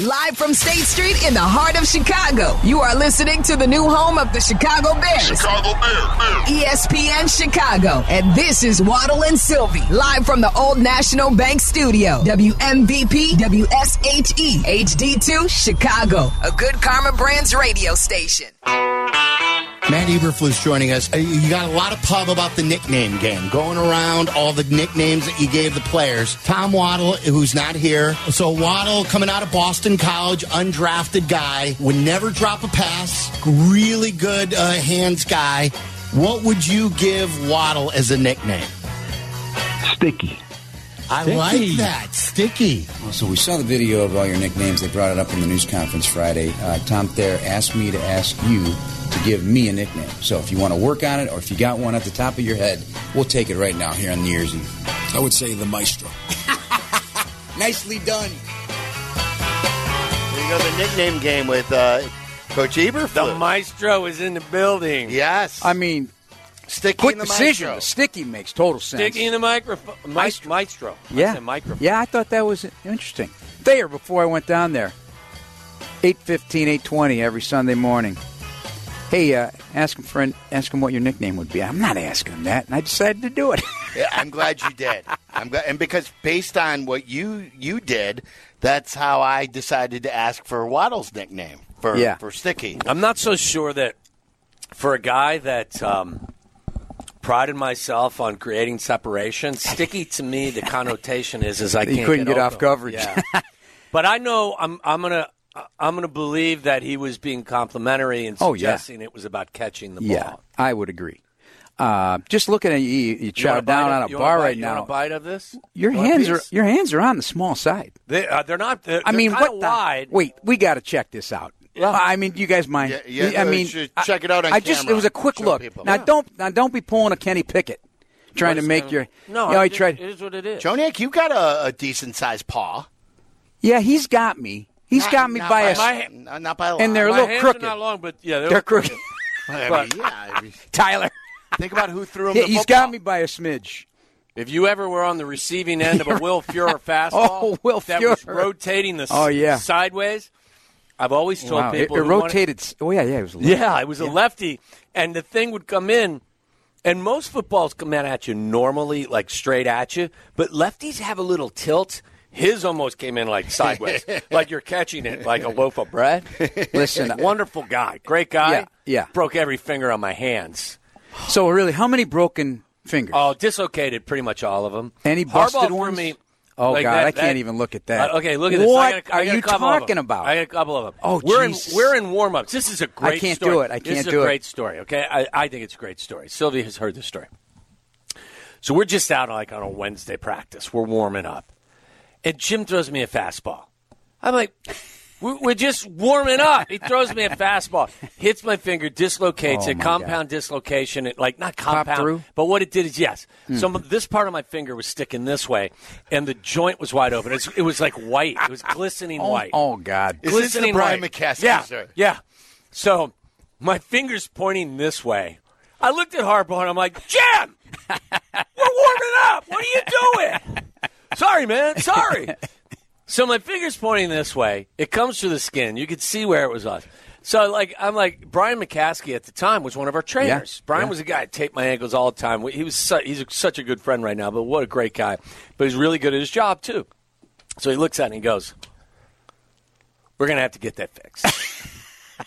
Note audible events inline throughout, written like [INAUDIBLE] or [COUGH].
Live from State Street in the heart of Chicago, you are listening to the new home of the Chicago Bears. Chicago Bears. ESPN Chicago. And this is Waddle and Silvy, live from the Old National Bank Studio. WMVP WSHE HD2 Chicago, a good Karma Brands radio station. Matt Eberflus joining us. Uh, You got a lot of pub about the nickname game, going around all the nicknames that you gave the players. Tom Waddle, who's not here. So Waddle, coming out of Boston College, undrafted guy, would never drop a pass. Really good uh, hands guy. What would you give Waddle as a nickname? Sticky. I like that. Sticky. So we saw the video of all your nicknames. They brought it up in the news conference Friday. Uh, Tom Thayer asked me to ask you to give me a nickname. So if you want to work on it, or if you got one at the top of your head, we'll take it right now here on New Year's Eve. I would say the maestro. [LAUGHS] Nicely done. There you go, the nickname game with uh, Coach Eberflus. The maestro is in the building. yes. I mean, Sticky quick in the decision. maestro. The sticky makes total sense. Sticky in the microphone. Maestro. maestro. Yeah. said microphone. Yeah, I thought that was interesting. Thayer, before I went down there, 8.15, 8.20 every Sunday morning. Hey, uh, ask him for an, ask him what your nickname would be. I'm not asking him that, and I decided to do it. [LAUGHS] Yeah, I'm glad you did. I'm glad, and because based on what you you did, that's how I decided to ask for Waddle's nickname for Yeah. for Sticky. I'm not so sure that for a guy that um, prided myself on creating separation, sticky to me, the connotation is is I [LAUGHS] You couldn't get off open. coverage. Yeah. [LAUGHS] but I know I'm I'm gonna. I'm going to believe that he was being complimentary and Oh, yeah. suggesting it was about catching the ball. yeah. I would agree. Uh, just looking at you, you, chow down on a bar want a bite- right you want now. a bite of this? Your You hands are your hands are on the small side. They, uh, they're not. They're, I mean, they're what the? wide. Wait, we got to check this out. I mean, do you guys mind? Yeah, yeah, I mean, check it out on I just camera. it was a quick Show look. people. Now Yeah. don't now don't be pulling a Kenny Pickett, trying to make gonna- your. No, you know, he it- tried. It is what it is. Joniak, you got a, a decent sized paw. Yeah, he's got me. He's Not- got me not by a. my- not, not by a lot. And they're a little hands crooked. are not long, but yeah, They're crooked. [LAUGHS] I mean, but- yeah, I mean, [LAUGHS] Tyler, think about who threw him. he, the he's football. got me by a smidge. If you ever were on the receiving end of a [LAUGHS] Will Furrer oh, fastball Oh, Will that was Furrer. rotating the Oh, yeah. sideways, I've always told Wow, people it wanted- rotated. s- Oh yeah, yeah, it was. Yeah, it was a lefty, and the thing would come in, and most footballs come in at you normally, like straight at you, but lefties have a little tilt. His almost came in like sideways, [LAUGHS] like you're catching it like a loaf of bread. Listen, [LAUGHS] Wonderful guy, great guy. Yeah, yeah. Broke every finger on my hands. So really, how many broken fingers? Oh, dislocated pretty much all of them. Any Harbaugh busted threw ones? Me, Oh like God, that- I can't that- even look at that. Uh, okay, look at this. What I got, a- I are got you couple talking about? I got a couple of them. Oh, we're in we're in warm ups. This is a great. Story. I can't story. do it. I can't do it. this is do a it. great story. Okay, I, I think it's a great story. Sylvia has heard this story. So we're just out like on a Wednesday practice. We're warming up, and Jim throws me a fastball. I'm like, we're, we're just warming up. He throws me a fastball, hits my finger, dislocates Oh, it, compound dislocation. It like not compound. But what it did is yes. Hmm. Some of this part of my finger was sticking this way, and the joint was wide open. It's, it was like white. It was glistening [LAUGHS] oh, white. oh God. Is this the glistening Brian white. McCaskey Yeah, yeah. So my finger's pointing this way. I looked at Harbaugh and I'm like, Jim, [LAUGHS] we're warming up. What are you doing? [LAUGHS] Sorry, man. Sorry. So my finger's pointing this way. It comes through the skin. You could see where it was on. So like I'm like Brian McCaskey at the time was one of our trainers. Yeah, Brian yeah. was a guy I taped my ankles all the time. He was su- he's a, such a good friend right now, but what a great guy. But he's really good at his job too. So he looks at it and he goes, "We're gonna have to get that fixed."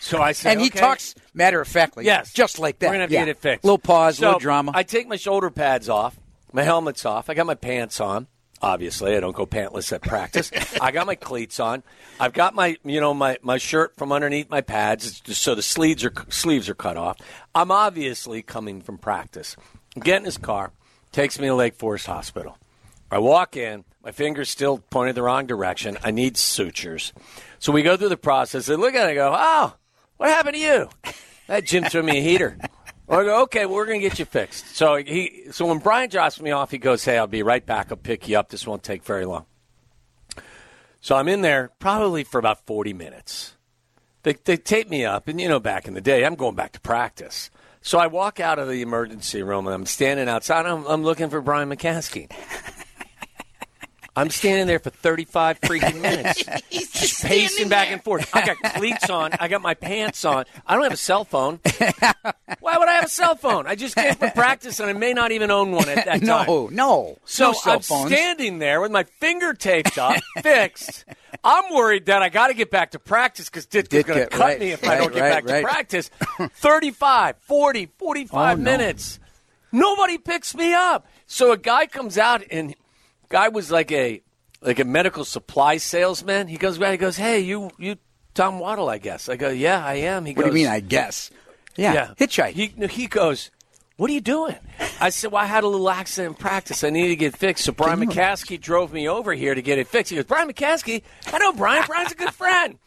[LAUGHS] so I said, And he "Okay." talks matter of factly. Yes, just like that. We're gonna have to get it fixed. Little pause, So, little drama. I take my shoulder pads off, my helmet's off. I got my pants on. Obviously, I don't go pantless at practice. I got my cleats on. I've got my, you know, my, my shirt from underneath my pads, so the sleeves are sleeves are cut off. I'm obviously coming from practice. Get in his car, takes me to Lake Forest Hospital. I walk in, my finger's still pointed the wrong direction. I need sutures. So we go through the process. They look at it and go, Oh, what happened to you? That Jim threw me a heater. I go, okay, well, we're going to get you fixed. So he, so when Brian drops me off, he goes, hey, I'll be right back. I'll pick you up. This won't take very long. So I'm in there probably for about 40 minutes. They, they tape me up, and you know, back in the day, I'm going back to practice. So I walk out of the emergency room, and I'm standing outside. I'm, I'm looking for Brian McCaskey. I'm standing there for 35 freaking minutes, [LAUGHS] just pacing back and forth. I got cleats on. I got my pants on. I don't have a cell phone. Why would I have a cell phone? I just came from practice, and I may not even own one at that time. No, no. So no I'm phones. standing there with my finger taped up, fixed. I'm worried that I got to get back to practice because Ditka's going to cut right, me if I don't get right, back right. to practice. 35, 40, 45 Oh, no. minutes. Nobody picks me up. So a guy comes out and guy was like a like a medical supply salesman. He goes back. He goes, "Hey, you you Tom Waddle, I guess." I go, "Yeah, I am." He What goes, do you mean? I guess. Yeah, hitchhike. He no, he goes, "What are you doing?" I said, "Well, I had a little accident in practice. I needed to get fixed." So Brian McCaskey drove me over here to get it fixed. He goes, "Brian McCaskey, I know Brian. Brian's a good friend."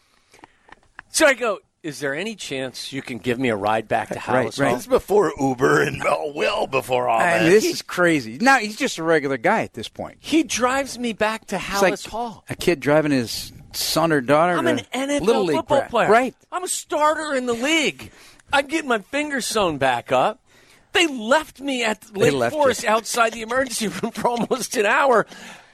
So I go, "Is there any chance you can give me a ride back to Right, Halas right. This is before Uber and well, well before all I mean, this is crazy. Now he's just a regular guy at this point. He drives me back to It's Halas like Hall. a kid driving his son or daughter. I'm to an NFL little league football practice. player. Right. I'm a starter in the league. I'm getting my fingers sewn back up. They left me at Lake left you. Forest outside the emergency [LAUGHS] room for almost an hour.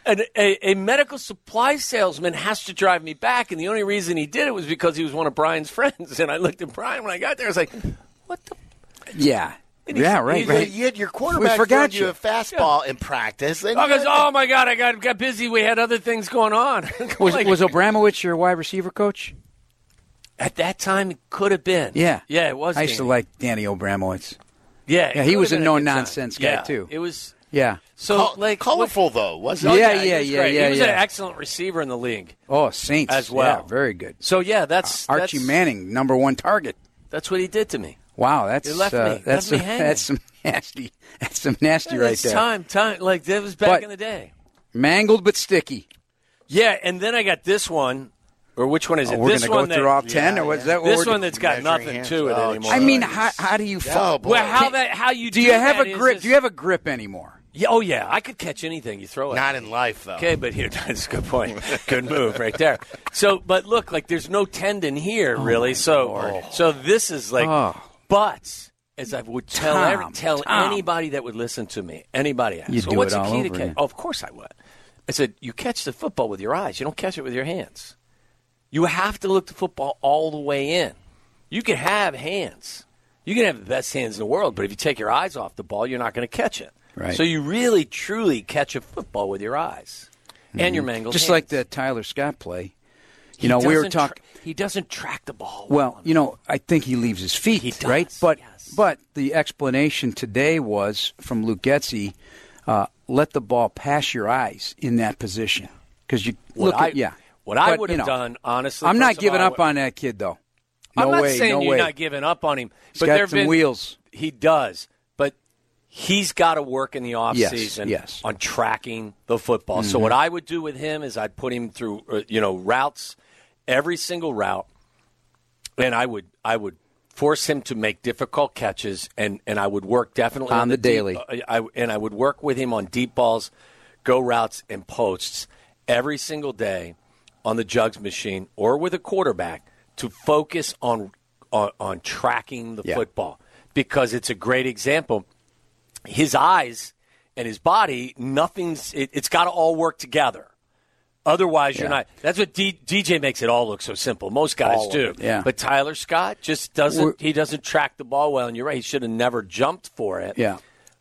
And a, a medical supply salesman has to drive me back, and the only reason he did it was because he was one of Brian's [LAUGHS] friends. And I looked at Brian when I got there. I was like, "What the?" Yeah. And he's- Yeah. Right. he's- Right. You had your quarterback forgot throwing you you. a fastball in practice. And oh, I you goes, "Oh my god, I got got busy. We had other things going on." [LAUGHS] Was, Like, was Abramowicz your wide receiver coach? at that time it could have been? Yeah. yeah, it was. I used to like Danny Abramowicz. Yeah, Yeah, he was a no-nonsense guy, Yeah, too. It was Yeah. So Col- like colorful though, wasn't Oh, it? Yeah, he yeah, was yeah, great. yeah, He was an excellent receiver in the league Oh, Saints as well. Yeah, very good. So yeah, that's Archie that's, Manning, number one target. That's what he did to me. Wow, that's He left uh, me- that's left me some, hanging. that's some [LAUGHS] nasty. That's some nasty right there. time, time. Like that was back But- in the day. Mangled but sticky. Yeah, and then I got this one, or which one is Oh, it? we're this going to one go through that, all ten, or what's that? What This we're one that's got nothing hands. to it Oh, anymore. I mean, how, how do you? Oh, boy. well, how that how you do you have that a grip? is- Do you have a grip anymore? Yeah, oh yeah, I could catch anything you throw at. Not in life though. Okay, but here [LAUGHS] that's a good point. [LAUGHS] Good move right there. So, but look, like there's no tendon here oh, really. So, so this is like, Oh. but as I would tell Tom, every, tell Tom. anybody that would listen to me, anybody, asks, You'd "Well, do what's it the all key to over catch? Oh, of course I would. I said, you catch the football with your eyes. You don't catch it with your hands. You have to look the football all the way in. You can have hands. You can have the best hands in the world, but if you take your eyes off the ball, you're not going to catch it. Right. So you really, truly catch a football with your eyes and your mangled Mm-hmm. Just hands. like the Tyler Scott play. He You know, we were talking. tra- he doesn't track the ball. Well, you know, I think he leaves his feet, He does, right? But yes. but the explanation today was from Luke Getsy, uh, let the ball pass your eyes in that position because you What look I- at yeah. what I But, would you have know, done, honestly, I'm not giving all, up on that kid though. No I'm not way, saying no you're way. not giving up on him, He's but got there have some been wheels. He does, he's got to work in the off Yes, season yes. on tracking the football. So Mm-hmm. what I would do with him is I'd put him through, uh, you know, routes, every single route, and I would I would force him to make difficult catches, and, and I would work definitely On the deep- daily. uh, I, and I would work with him on deep balls, go routes, and posts every single day on the jugs machine or with a quarterback to focus on on, on tracking the Yeah. football because it's a great example. His eyes and his body, nothing's. It, it's got to all work together. Otherwise, you're not. That's what D, DJ makes it all look so simple. Most guys All do. yeah. But Tyler Scott just doesn't. We're- he doesn't track the ball well. And you're right. He should have never jumped for it. Yeah,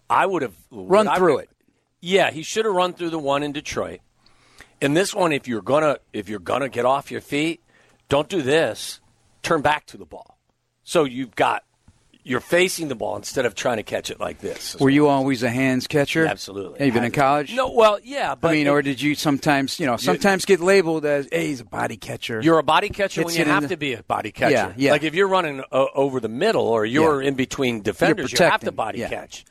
I would have run I- through it. Yeah, he should have run through the one in Detroit. And this one, if you're gonna if you're gonna get off your feet, don't do this. Turn back to the ball. So you've got you're facing the ball instead of trying to catch it like this. Were you always a hands catcher? Absolutely. Even you in college? No, well, yeah, but I mean, it- or did you sometimes, you know, sometimes get labeled as, "Hey, he's a body catcher." You're a body catcher when you have the- to be a body catcher. Yeah, yeah. Like if you're running uh, over the middle or you're Yeah. in between defenders, you have to body yeah. catch.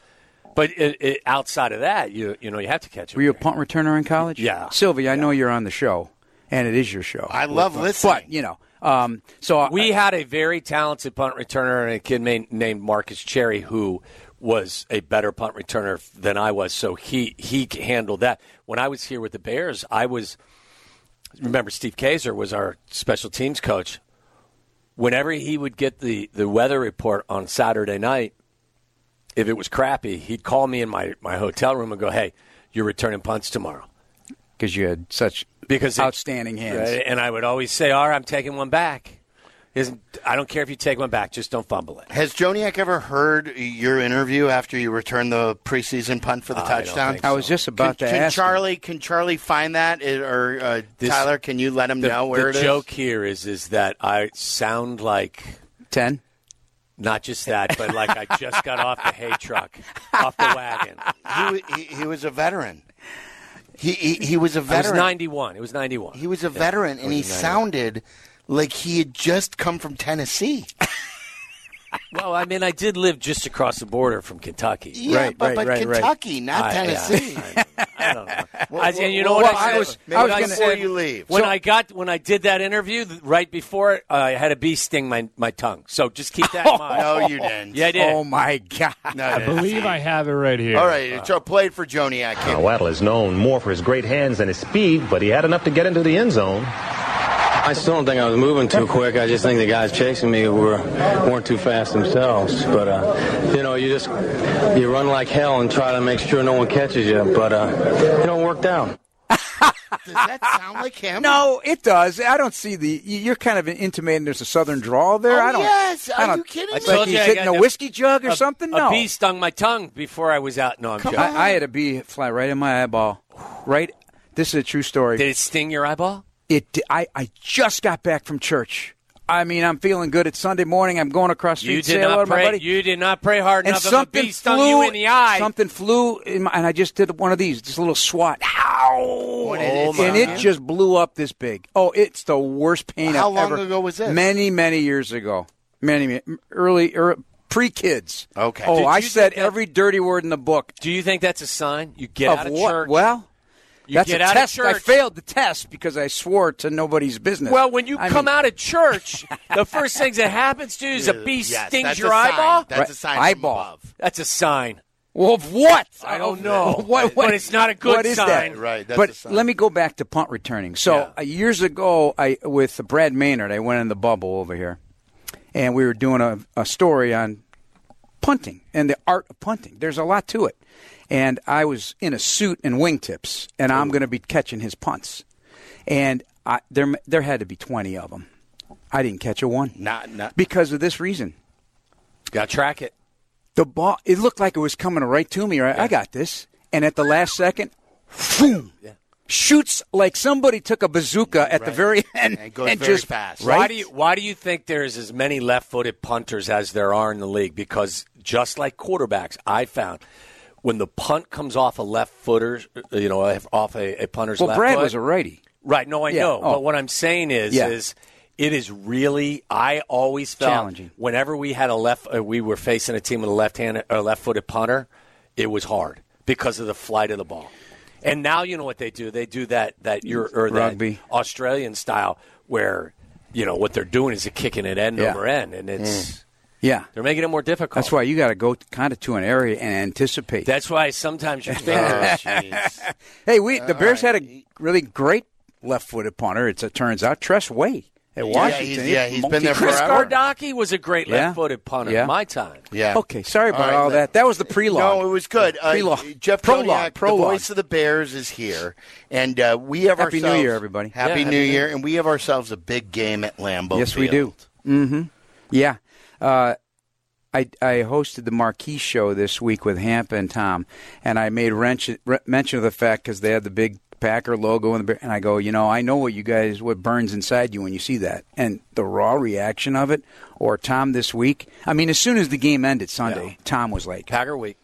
But it, it, outside of that, you you know you have to catch it. Were you a punt returner in college? Yeah. Silvy, I know you're on the show, and it is your show. I love listening. but you know, um, so We had a very talented punt returner and a kid named Marcus Cherry who was a better punt returner than I was. So he he handled that. When I was here with the Bears, I was remember Steve Kazor was our special teams coach. Whenever he would get the, the weather report on Saturday night, if it was crappy, he'd call me in my, my hotel room and go, "Hey, you're returning punts tomorrow." Because you had such because it- outstanding hands. Right, And I would always say, "All right, I'm taking one back." Isn't I don't care if you take one back, just don't fumble it. Has Joniak ever heard your interview after you returned the preseason punt for the I don't touchdown? I was just about can, to can ask. him. Charlie can Charlie find that or uh, This- Tyler? Can you let him The, know where the it is? joke here is is that I sound like ten. not just that, but like I just got off the hay truck, off the wagon. He, he, he was a veteran. He he, he was a I was veteran. 91. It was 91. He was a veteran, and he sounded like he had just come from Tennessee. [LAUGHS] Well, I mean, I did live just across the border from Kentucky. Yeah, Right, but, right, but right, right. Kentucky, not I- Tennessee. I, I, I don't know. [LAUGHS] Well, I, and you know well, what well, I, I said? was- maybe I was What gonna- before you leave. When So- I got when I did that interview right before it, uh, I had a bee sting my, my tongue. So just keep that in [LAUGHS] mind. no, you didn't. Yeah, I did. Oh my God! No, [LAUGHS] I you believe I have it right here. All right, so played for Joniak. Uh, Waddle is known more for his great hands than his speed, but he had enough to get into the end zone. I still don't think I was moving too quick. I just think the guys chasing me were weren't too fast themselves. But uh, you know, you just you run like hell and try to make sure no one catches you. But uh, it don't work out. [LAUGHS] Does that sound like him? No, it does. I don't see the. You're kind of intimating there's a southern drawl there. Oh, I don't. yes. I Are don't, you kidding Like me? told he's you I hitting a a- whiskey jug or a, something. A No, bee stung my tongue before I was out. No, I'm joking. I, I had a bee fly right in my eyeball. Right. This is a true story. Did it sting your eyeball? It. I. I just got back from church. I mean, I'm feeling good. It's Sunday morning. I'm going across the street. You did not to my pray. buddy. You did not pray hard and enough. If something bee flew you in the eye. Something flew, in my, and I just did one of these, just a little swat. Ow! What did it and do? it just blew up this big. Oh, it's the worst pain How I've long ever. ago was this? Many, many years ago. Many, many early, er, pre kids. Okay. Oh, Did I said that- every dirty word in the book. Do you think that's a sign? You get of out of what? church. Well, you that's get a out test. of I failed the test because I swore to nobody's business. Well, when you I come mean- out of church, [LAUGHS] the first things that happens to you is a bee Yes, stings that's your a sign. eyeball. That's a Right. sign from Eyeball. above. That's a sign. Well, of what? I don't know. [LAUGHS] What, But it's not a good what is sign. That? Right, that's but a sign. let me go back to punt returning. So Yeah. uh, years ago, I with Brad Maynard, I went in the bubble over here, and we were doing a, a story on punting and the art of punting. There's a lot to it, and I was in a suit and wingtips, and I'm going to be catching his punts, and I, there there had to be 20 of them. I didn't catch a one Not, not. because of this reason. Got to track it. The ball, it looked like it was coming right to me. Right, I got this, and at the last second, boom, shoots like somebody took a bazooka at the very [LAUGHS] end And it goes very just fast. Why do you Why do you think there's as many left-footed punters as there are in the league? Because just like quarterbacks, I found when the punt comes off a left footer, you know, off a, a punter's well, left Brad foot, was a righty. right. No, I Yeah, know, oh. but what I'm saying is, Yeah. is it is really. I always felt Challenging. whenever we had a left, uh, we were facing a team with a left-handed or left-footed punter, it was hard because of the flight of the ball. And now you know what they do? They do that that you're or that Rugby. Australian style where you know what they're doing is they're kicking it end Yeah. over end, and it's Yeah, they're making it more difficult. that's why you got to go kind of to an area and anticipate. That's why sometimes your [LAUGHS] Oh, fingers. hey, we the Bears had a really great left-footed punter. It's, it turns out Tress Way at Yeah, Washington. he's- yeah, he's been there Chris forever. Gardocki was a great Yeah. left-footed punter Yeah. my time. Yeah. Okay, sorry about All right, all let- that. That was the prelogue. No, it was good. Uh, Prelogue. Jeff Prologue. Joniak, the voice of the Bears, is here, and uh, we have Happy New Year, everybody. Happy Yeah, New Happy New Year, and we have ourselves a big game at Lambeau. Yes, we do. Field. Yeah. Uh, I, I hosted the Marquee show this week with Hampa and Tom, and I made wrench, re- mention of the fact because they had the big Packer logo, and, the, and I go, you know, I know what you guys, what burns inside you when you see that. And the raw reaction of it, or Tom this week, I mean, as soon as the game ended Sunday, Tom was like, Packer week.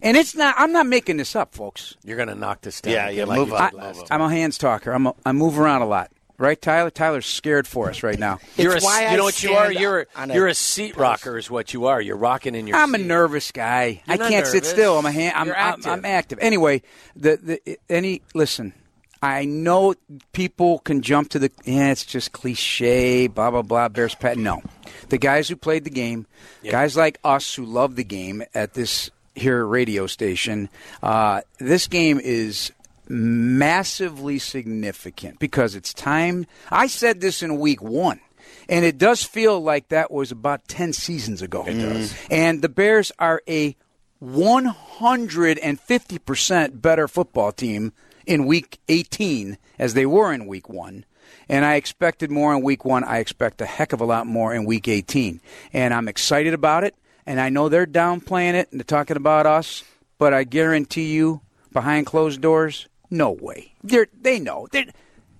and it's not, I'm not making this up, folks. You're going to knock this down. Yeah, yeah, like move you on, did last I'm a hands talker. I'm a, I move around a lot. Right, Tyler? Tyler's scared for us right now. You're a, you know what you are. You're a you're a seat rocker, is what you are. You're rocking in your. Seat. I'm a nervous guy. You're I can't sit still. I'm a hand. I'm, You're I'm, active. I'm active. Anyway, the the any listen. I know people can jump to the yeah, it's just cliche, blah blah blah. Bears pet. No, the guys who played the game, guys like us who love the game at this here radio station. Uh, this game is massively significant because it's time. I said this in week one. And it does feel like that was about 10 seasons ago. It does. And the Bears are a 150% better football team in week 18 as they were in week one. And I expected more in week one. I expect a heck of a lot more in week 18. And I'm excited about it. And I know they're downplaying it and they're talking about us, but I guarantee you, behind closed doors, no way. They're, they know. They're,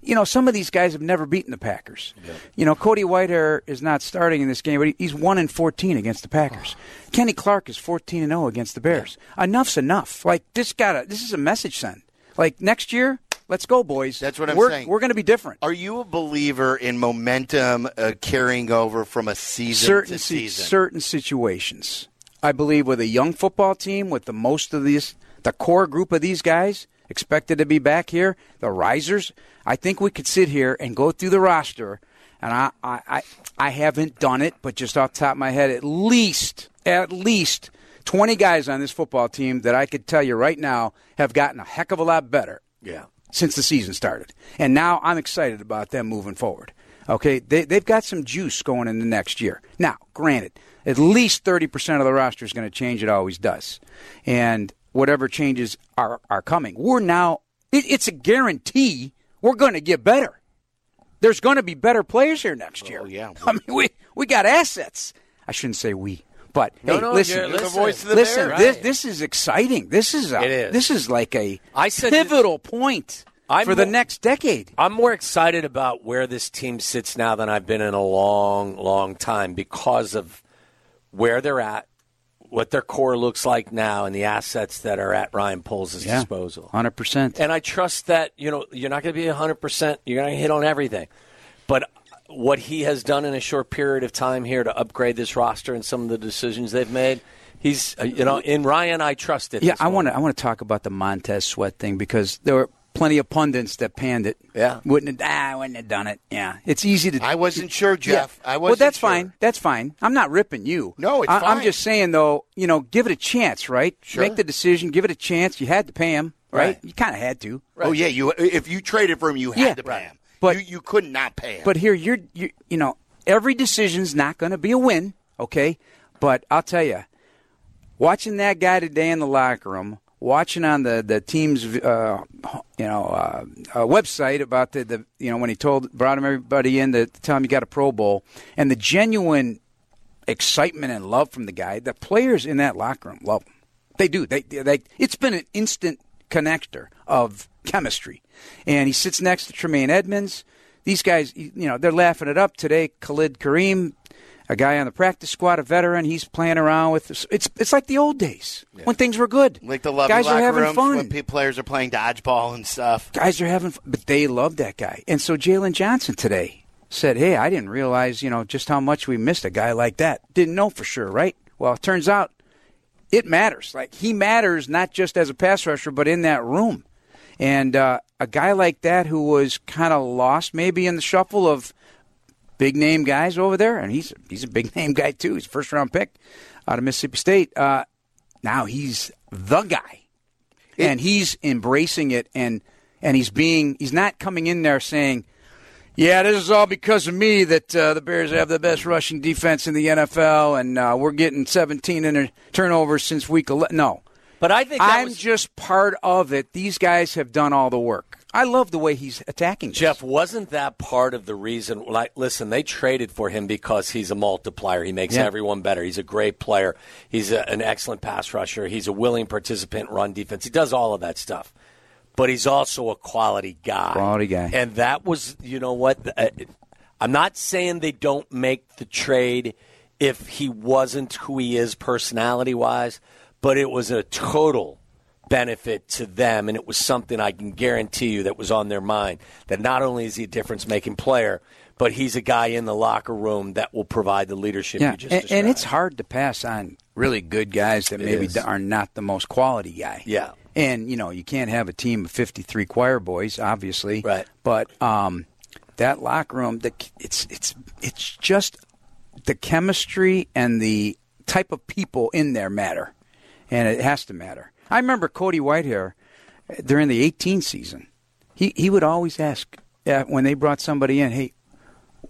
you know, some of these guys have never beaten the Packers. You know, Cody Whitehair is not starting in this game, but he's one in fourteen against the Packers. [SIGHS] Kenny Clark is fourteen and zero against the Bears. Enough's enough. Like this got to This is a message send. Like next year, let's go, boys. That's what I'm we're, saying. We're going to be different. Are you a believer in momentum uh, carrying over from a season certain to si- season? certain situations. I believe with a young football team, with the most of these, the core group of these guys expected to be back here, the risers. I think we could sit here and go through the roster, and I, I, I, I haven't done it, but just off the top of my head, at least, at least. 20 guys on this football team that I could tell you right now have gotten a heck of a lot better Yeah. since the season started. And now I'm excited about them moving forward. Okay, they, they've got some juice going in the next year. Now, granted, at least 30% of the roster is going to change. It always does. And whatever changes are, are coming, we're now, it, it's a guarantee we're going to get better. There's going to be better players here next oh, year. Oh, yeah. [LAUGHS] I mean, we, we got assets. I shouldn't say we. But No, hey, no, listen, you're- You're listen. voice of the listen, Bears. this, Right. this is exciting. This is a, It is. this is like a I said- pivotal point I'm for the next decade. I'm more excited about where this team sits now than I've been in a long, long time because of where they're at, what their core looks like now, and the assets that are at Ryan Poles' disposal. Hundred percent. And I trust that you know you're not going to be 100. percent You're going to hit on everything, but what he has done in a short period of time here to upgrade this roster and some of the decisions they've made, he's uh, you know in Ryan I trust it. Yeah, I want to. I want to talk about the Montez Sweat thing because there were plenty of pundits that panned it. Yeah. wouldn't have. Ah, I wouldn't have done it. Yeah, it's easy to. I wasn't sure, Jeff. Yeah. I wasn't. Well that's sure. fine. That's fine. I'm not ripping you. No, it's I, I'm just saying though. You know, give it a chance, right? Sure. Make the decision. Give it a chance. You had to pay him, right? Right. You kind of had to. Oh yeah, you if you traded for him, you had Yeah. to pay him. But- you, you could not pay him. But here, you're, you you know, every decision's not going to be a win, okay? But I'll tell you, watching that guy today in the locker room, watching on the the team's uh, you know uh, uh, website about the, the you know when he told brought him everybody in to tell him you got a Pro Bowl and the genuine excitement and love from the guy. The players in that locker room love him. They do. They, they it's been an instant connector of chemistry. And he sits next to Tremaine Edmunds. These guys, you know, they're laughing it up today. Khalid Kareem, a guy on the practice squad, a veteran, he's playing around with. It's it's like the old days when things were good. like the guys locker are having rooms fun. when players are playing dodgeball and stuff. guys are having fun, but they love that guy. And so Jaylon Johnson today said, "Hey, I didn't realize, you know, just how much we missed a guy like that. Didn't know for sure, right? Well, it turns out it matters. Like he matters not just as a pass rusher, but in that room. And uh, a guy like that who was kind of lost, maybe in the shuffle of big name guys over there, and he's he's a big name guy too. He's a first round pick out of Mississippi State. Uh, now he's the guy, and he's embracing it, and and he's being he's not coming in there saying. Yeah, this is all because of me that uh, the Bears have the best rushing defense in the NFL, and uh, we're getting 17 in turnovers since week 11. No, But I think I'm was, just part of it. These guys have done all the work. I love the way he's attacking. this. Jeff, wasn't that part of the reason? Like, listen, they traded for him because he's a multiplier. He makes Yeah. everyone better. He's a great player. He's a, an excellent pass rusher. He's a willing participant run defense. He does all of that stuff. But he's also a quality guy. Quality guy. And that was, you know what? uh, I'm not saying they don't make the trade if he wasn't who he is personality wise, but it was a total benefit to them, and it was something I can guarantee you that was on their mind. That not only is he a difference making player, but he's a guy in the locker room that will provide the leadership yeah, you just and, and it's hard to pass on really good guys that maybe is. are not the most quality guy. Yeah. and you know you can't have a team of 53 choir boys, obviously. Right. But um, that locker room, the, it's it's it's just the chemistry and the type of people in there matter, and it has to matter. I remember Cody Whitehair uh, during the 18 season. He he would always ask uh, when they brought somebody in, "Hey,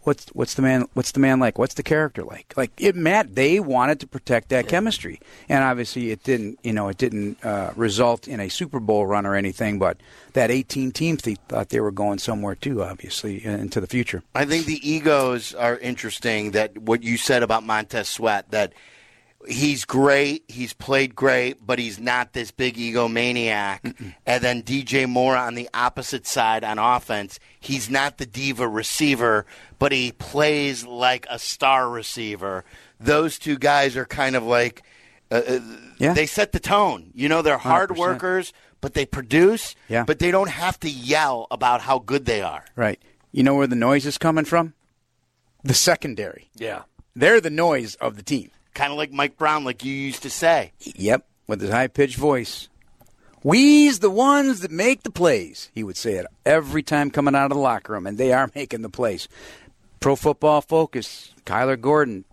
what's what's the man what's the man like? What's the character like? Like it Matt, they wanted to protect that chemistry, and obviously it didn't. You know, it didn't uh, result in a Super Bowl run or anything. But that 18 teams, they thought they were going somewhere too. Obviously, into the future. I think the egos are interesting. That what you said about Montez Sweat that he's great, he's played great, but he's not this big egomaniac. And then DJ Moore on the opposite side on offense, he's not the diva receiver, but he plays like a star receiver. Those two guys are kind of like uh, uh, Yeah. they set the tone. You know, they're hard 100%. workers, but they produce. Yeah. But they don't have to yell about how good they are. Right. You know where the noise is coming from? The secondary. Yeah. They're the noise of the team. Kind of like Mike Brown, like you used to say. Yep, with his high pitched voice. We's the ones that make the plays. He would say it every time coming out of the locker room, and they are [LAUGHS] making the plays. Pro Football Focus, Kyler Gordon.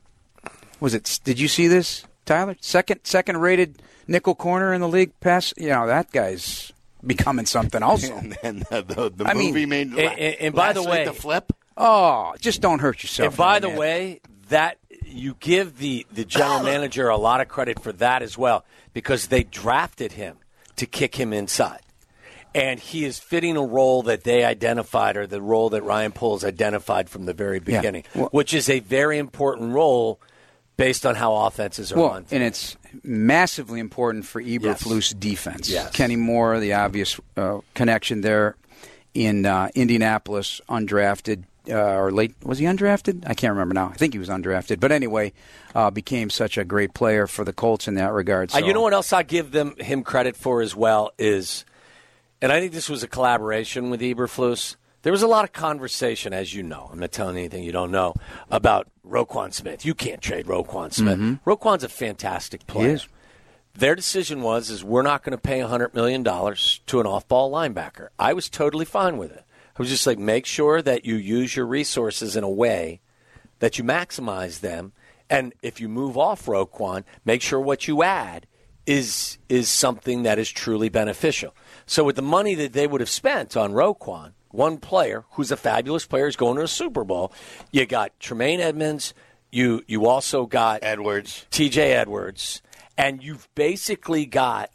Was it? Did you see this, Tyler? Second, second rated nickel corner in the league. Pass. You know that guy's becoming something [LAUGHS] also. And then the, the, the I mean, movie made. and- and- and by last the way- the flip. Oh, just don't hurt yourself. And by the man. way, that you give the, the general [COUGHS] manager a lot of credit for that as well because they drafted him to kick him inside. And he is fitting a role that they identified or the role that Ryan Poles identified from the very Yeah. beginning, Well- which is a very important role based on how offenses are Well, run. and it's massively important for Eberflus Yes. defense. Yes. Kenny Moore, the obvious uh, connection there in uh, Indianapolis, undrafted uh, or late. Was he undrafted? I can't remember now. I think he was undrafted. But anyway, uh, became such a great player for the Colts in that regard. Uh, you know what else I give them him credit for as well is, and I think this was a collaboration with Eberflus. There was a lot of conversation, as you know. I'm not telling anything you don't know about Roquan Smith. You can't trade Roquan Smith. Roquan's a fantastic player. Mm-hmm. Their decision was is we're not going to pay $100 million to an off-ball linebacker. I was totally fine with it. I was just like, make sure that you use your resources in a way that you maximize them. And if you move off Roquan, make sure what you add is is something that is truly beneficial. So with the money that they would have spent on Roquan, one player who's a fabulous player is going to a Super Bowl. You got Tremaine Edmunds. You you also got Edwards. T.J. Edwards, and you've basically got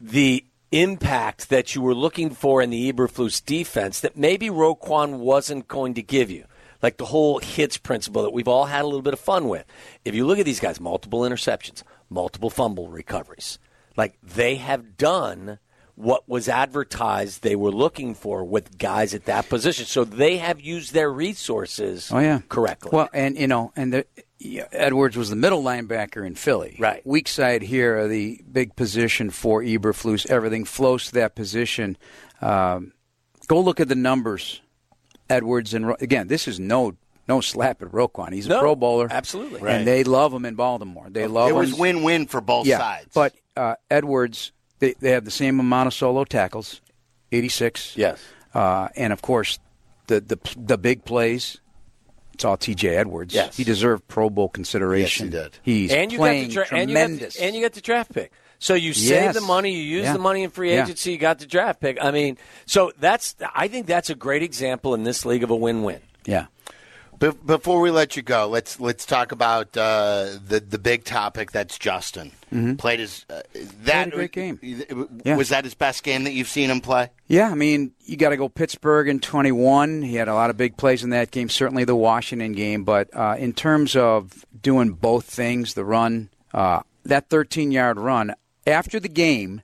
the impact that you were looking for in the Eberflus defense that maybe Roquan wasn't going to give you. Like the whole hits principle that we've all had a little bit of fun with. If you look at these guys, multiple interceptions, multiple fumble recoveries, like they have done what was advertised they were looking for with guys at that position. So they have used their resources Oh yeah, correctly. Well, and you know, and the, Edwards was the middle linebacker in Philly. Right. Weak side here, the big position for Eberflus. Everything flows to that position. Um, go look at the numbers. Edwards and Ro- again, this is no no slap at Roquan. He's a Pro Bowler, absolutely. Right. and they love him in Baltimore. They love him. It him. was win-win for both yeah, sides. but uh, Edwards, they they have the same amount of solo tackles, eighty six. Yes. Uh, and of course, the, the the big plays. It's all T.J. Edwards. Yes. he deserved Pro Bowl consideration. Yes, he did. He's and you playing got the dra- and you tremendous. and you got the draft pick. So you save the money, you use Yeah. the money in free Yeah. agency, you got the draft pick. I mean, so that's I think that's a great example in this league of a win-win. yeah, Be- before we let you go, let's let's talk about uh, the the big topic. That's Justin played his uh, that Mm-hmm. a great game. Was Yeah. that his best game that you've seen him play? yeah. I mean, you got to go Pittsburgh in twenty one. He had a lot of big plays in that game. Certainly the Washington game, but uh, in terms of doing both things, the run, uh, that thirteen yard run after the game,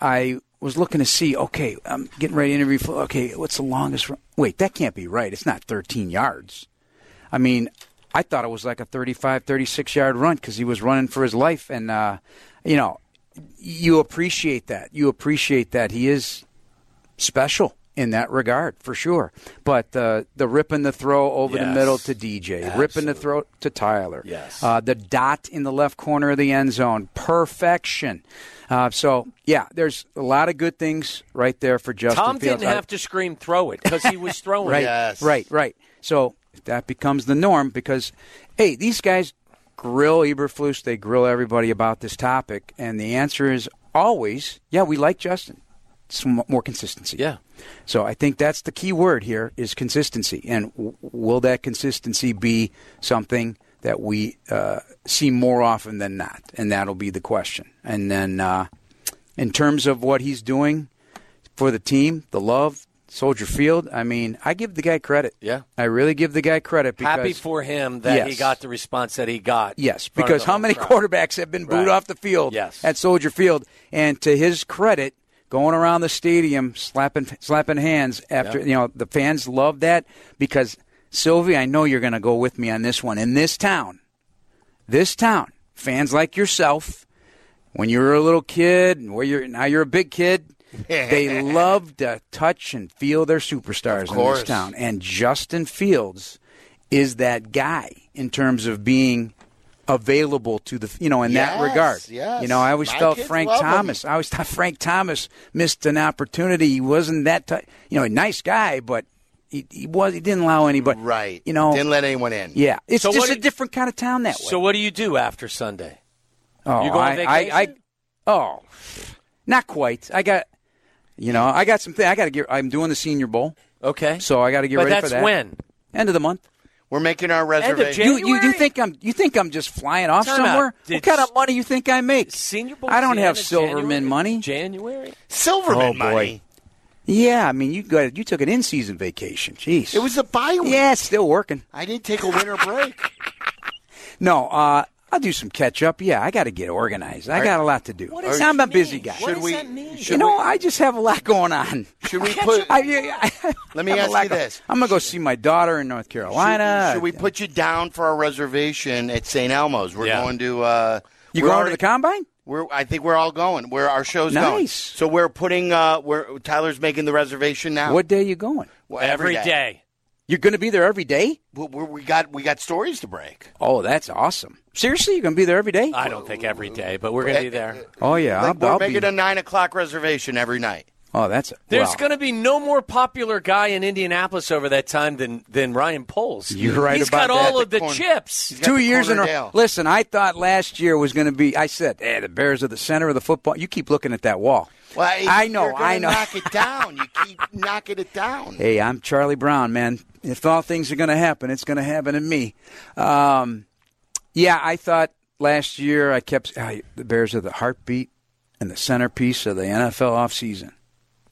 I was looking to see. Okay, I'm getting ready to interview. For, okay, what's the longest? Run? Wait, that can't be right. It's not 13 yards. I mean, I thought it was like a 35, 36 yard run because he was running for his life, and uh, you know, you appreciate that. You appreciate that he is special in that regard for sure. But uh, the rip and the throw over the middle to DJ, rip and the throw to Tyler, Yes. uh, the dot in the left corner of the end zone, perfection. Uh, so yeah, there's a lot of good things right there for Justin Tom Fields. didn't I- have to scream throw it because he was [LAUGHS] throwing right. Yes. right, right. So that becomes the norm because, hey, these guys grill Eberflus, they grill everybody about this topic, and the answer is always, yeah, we like Justin. Some more consistency. Yeah. So I think that's the key word here is consistency. And w- will that consistency be something that we uh, see more often than not? And that'll be the question. And then uh, in terms of what he's doing for the team, the love, Soldier Field, I mean, I give the guy credit. Yeah. I really give the guy credit because Happy for him that he got the response that he got. Yes, in front of because how many crowd. quarterbacks have been booed Right. off the field Yes. at Soldier Field? And to his credit, going around the stadium slapping slapping hands after Yeah. you know the fans love that because Silvy, I know you're going to go with me on this one. In this town, this town, fans like yourself, when you were a little kid, and where you're now you're a big kid. [LAUGHS] they love to touch and feel their superstars in this town. And Justin Fields is that guy in terms of being available to the you know in that regard. yes. You know, I always My felt Frank love him. Thomas. I always thought Frank Thomas missed an opportunity. He wasn't that ty- you know a nice guy, but he, he was he didn't allow anybody. Right. You know. Didn't let anyone in. yeah, it's So just a do- different kind of town that way. So what do you do after Sunday? Oh, You go on I, I, I, oh, not quite. I got, you know, I got some something. I got to get. I'm doing the Senior Bowl, Okay. so I got to get but ready that's for that. when? End of the month. We're making our of reservation. You, you, you think I'm? You think I'm just flying off Time out. somewhere? Did what kind of money you think I make? Senior Bowl. I don't have Silverman January? money. January. Silverman Oh, boy. money. Yeah, I mean, you got you took an in-season vacation. Jeez, It was a bye week. yeah, it's still working. I didn't take a winter break. [LAUGHS] No, uh, I'll do some catch up. Yeah, I got to get organized. I got a lot to do. What does I'm that a busy mean? guy. What does we- that mean? should you know, I just have a lot going on. Should we put? I, I, Let me have a ask you go- this. I'm gonna go see my daughter in North Carolina. Should, should we put you down for a reservation at St. Elmo's? We're Yeah. going to. Uh, You going already- to the combine? We're, I think we're all going. Where our show's going. Nice. So we're putting. Uh, we're Tyler's making the reservation now. What day are you going? Well, Every day. You're going to be there every day? Well, we're, we got we got stories to break. Oh, that's awesome. Seriously, you're going to be there every day? I don't think every day, but we're going to be there. oh yeah, Like, I'll, we're I'll making be. a nine o'clock reservation every night. Oh, that's it. There's well, going to be no more popular guy in Indianapolis over that time than than Ryan Poles. You're right He's about got that. all of the Corn- chips. Two the years in a row. Listen, I thought last year was going to be. I said, "Hey, the Bears are the center of the football." You keep looking at that wall. Well, I know, you're I know. Knock it down. You keep [LAUGHS] knocking it down. Hey, I'm Charlie Brown, man. If all things are going to happen, it's going to happen in me. Um, yeah, I thought last year I kept the Bears are the heartbeat and the centerpiece of the NFL offseason.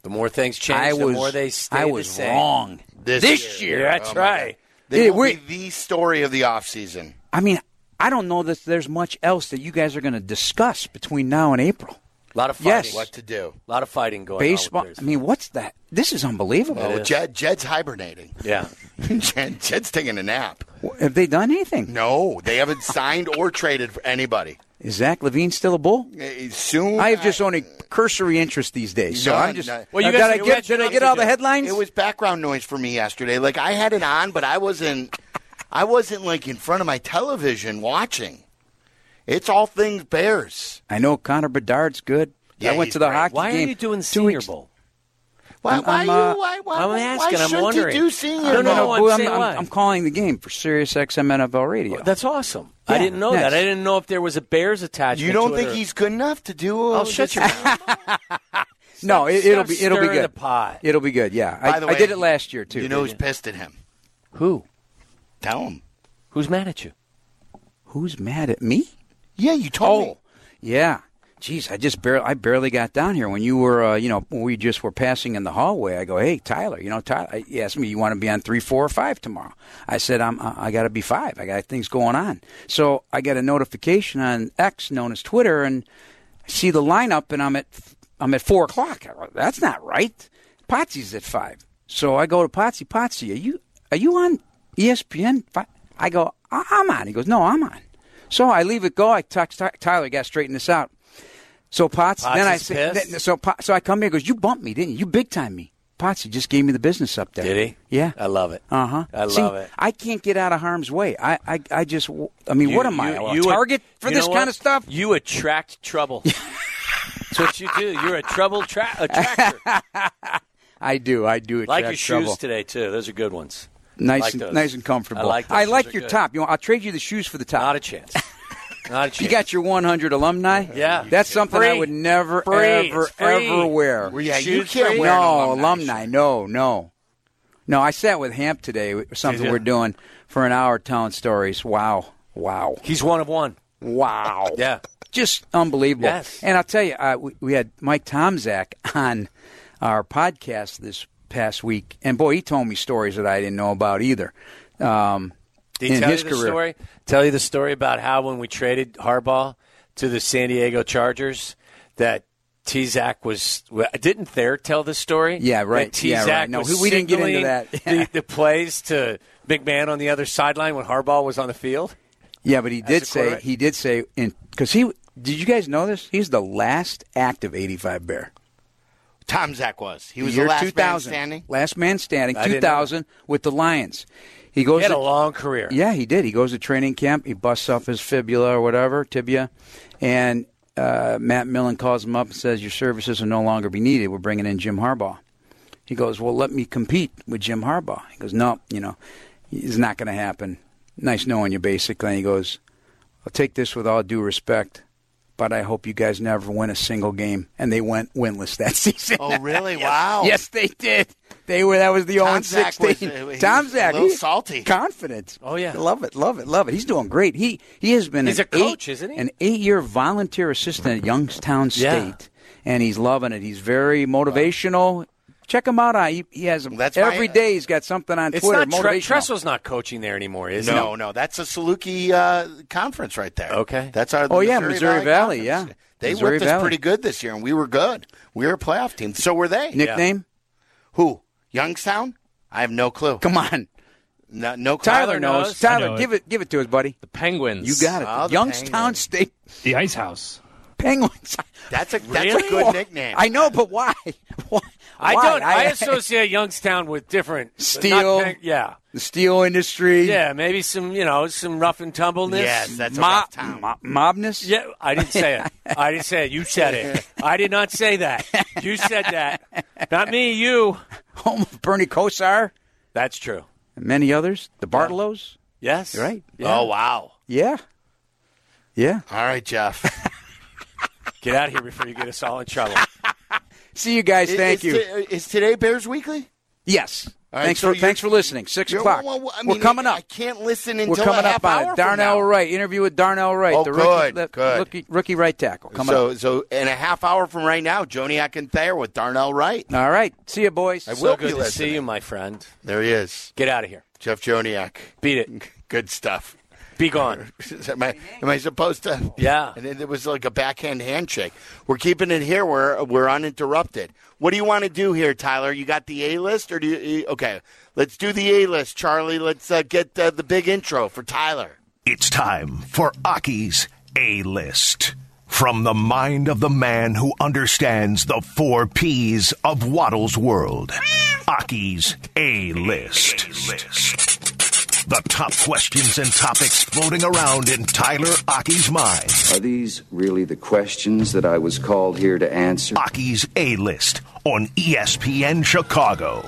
The more things change, I the was more they stay I the was same. wrong This year. That's Oh, right. God. They Yeah, will be the story of the offseason. I mean, I don't know that there's much else that you guys are going to discuss between now and April. A lot of fighting. Yes. What to do? A lot of fighting going Baseball. on. with I mean, what's that? This is unbelievable. Oh, is. Jed, Jed's hibernating. yeah. [LAUGHS] Jed, Jed's taking a nap. Have they done anything? No, they haven't signed or traded for anybody. Is Zach LaVine still a bull? Soon, I have just only cursory interest these days, so None, I'm just. none. Well, you guys- did I get, guys did I get all the headlines? It was background noise for me yesterday. Like I had it on, but I wasn't. I wasn't like in front of my television watching. It's all things Bears. I know Connor Bedard's good. Yeah, I went he's to the great. hockey Why game. are you doing two Senior weeks- Bowl? Why? Why I'm, you? uh, Why? Why? I'm why I'm shouldn't wondering. you do senior? I don't No, no, I'm I'm, I'm. I'm calling the game for Sirius XM NFL Radio. That's awesome. I didn't know yes. that. I didn't know if there was a Bears attachment. You don't to think it or- he's good enough to do? I'll uh, shut your [LAUGHS] mouth. [LAUGHS] no, it, it'll be it'll be good. the pot. It'll be good. Yeah, By I, the I did it last year too. You know who's pissed at him? Who? Tell him. Who's mad at you? who's mad at me? Yeah, you told Oh, me. yeah. Jeez, I just barely I barely got down here when you were, uh, you know, we just were passing in the hallway. I go, hey, Tyler, you know, Tyler. He asked me, you want to be on three, four, or five tomorrow? I said, I'm, I I got to be five. I got things going on. So I get a notification on X, known as Twitter, and see the lineup, and I'm at, I'm at four o'clock. Go, That's not right. Potsy's at five. So I go to Potsy. Potsy, are you, are you on ESPN? I go, "I- I'm on. He goes, no, I'm on. So I leave it go. I text Ty- Tyler, got to straighten this out. So Potts, Potts then I say, then- so so I come here. and Goes, you bumped me, didn't you? You big time me. Potsy just gave me the business up there. Did he? Yeah. I love it. Uh huh. I See, love it. I can't get out of harm's way. I I, I just. I mean, You- what am I? you- A you- target for this kind of stuff? You attract trouble. [LAUGHS] That's what you do. You're a trouble tra- attractor. [LAUGHS] I do. I do. Attract. I like your trouble. shoes today too. Those are good ones. Nice, like and, those. nice and comfortable. I like those. I like your top. You know, I'll trade you the shoes for the top. Not a chance. Not a You got your 100 alumni. Yeah. that's something I would never, Free. ever, ever wear. Well, yeah, you can't free? wear an no, alumni. alumni. No, no, no. I sat with Hamp today. Something we're doing for an hour telling stories. Wow, wow, He's one of one. wow. Yeah. just unbelievable. Yes. And I'll tell you, uh, we, we had Mike Tomczak [LAUGHS] on our podcast this past week, and boy, he told me stories that I didn't know about either. Um, Did he in his you the career. story? Tell you the story about how when we traded Harbaugh to the San Diego Chargers, that T-Zac was didn't Thayer tell the story? Yeah, right. That Yeah, right. No, was we didn't get into signaling that. [LAUGHS] the, the plays to Big Man on the other sideline when Harbaugh was on the field. Yeah, but he did say he did say in because he did. You guys know this? He's the last active '85 Bear. Tomczak was. He was Year the last man 2000, standing. Last man standing. I 2000 with the Lions. He goes. He had to- a long career. Yeah, he did. He goes to training camp. He busts off his fibula or whatever, tibia, and uh, Matt Millen calls him up and says, "Your services will no longer be needed. We're bringing in Jim Harbaugh." He goes, "Well, let me compete with Jim Harbaugh." He goes, "No, you know, it's not going to happen." Nice knowing you, basically. And he goes, "I'll take this with all due respect." But I hope you guys never win a single game, and they went winless that [LAUGHS] season. Oh, really? [LAUGHS] Wow. Yes, they did. They were. That was the Tom 0 Zach was, 16. uh, Tom was a little he- salty. confident. Oh, yeah. love it, love it, love it. He's doing great. He he has been He's an a coach, eight, isn't he? An eight-year volunteer assistant at Youngstown Yeah. State, and he's loving it. He's very motivational. Check him out. On he, he has That's every why- day. He's got something on It's Twitter. not Tre- Tressel's not coaching there anymore, is No, he? no, no. that's a Saluki uh, conference right there. Okay. that's our. Oh, yeah, Missouri, Missouri Valley, yeah. they Missouri whipped us pretty good this year, and we were good. We were a playoff team. So were they. Nickname? Who? Youngstown? I have no clue. Come on, No, no clue. Tyler, knows. knows. Tyler, know give it, give it to us, buddy. The Penguins. You got it. Oh, Youngstown Penguins. State The Ice House. Penguins. That's a that's Really? a good nickname. I know, but why? [LAUGHS] why? I Why? don't. I, associate Youngstown with different Steel. not yeah, the steel industry. yeah. Maybe some you know some rough and tumbleness. Yes, that's a Mob, rough town. mo- mobness. Yeah, I didn't say it. [LAUGHS] I didn't say it. You said it. I did not say that. You said that. Not me. You. Home of Bernie Kosar That's true. and many others. DeBartolos. Yes. You're right. Yeah. Oh wow! Yeah. Yeah. All right, Jeff. [LAUGHS] Get out of here before you get us all in trouble. [LAUGHS] See you guys. Thank is, you. t- is today Bears Weekly? yes. All right, thanks so for thanks for listening. 6 o'clock. well, well, I We're coming up. I can't listen We're until coming a up half on hour it. Darnell now. Wright. Interview with Darnell Wright. Oh, the good, rookie, good. Rookie, rookie right tackle. Coming so, up. so in a half hour from right now, Joniak and Thayer with Darnell Wright. All right. See you, boys. I So will good be to see you, my friend. There he is, Get out of here. Jeff Joniak. Beat it. [LAUGHS] Good stuff. Be gone. [LAUGHS] am, I, am I supposed to? Yeah. And then it was like a backhand handshake. We're keeping it here. We're we're uninterrupted. What do you want to do here, Tyler? You got the A list, or do you? Okay, let's do the A list, Charlie. Let's uh, get uh, the big intro for Tyler. It's time for Aki's A List. From the mind of the man who understands the four P's of Waddle's world. Aki's A List. The top questions and topics floating around in Tyler Aki's mind. Are these really the questions that I was called here to answer? Aki's A List on ESPN Chicago.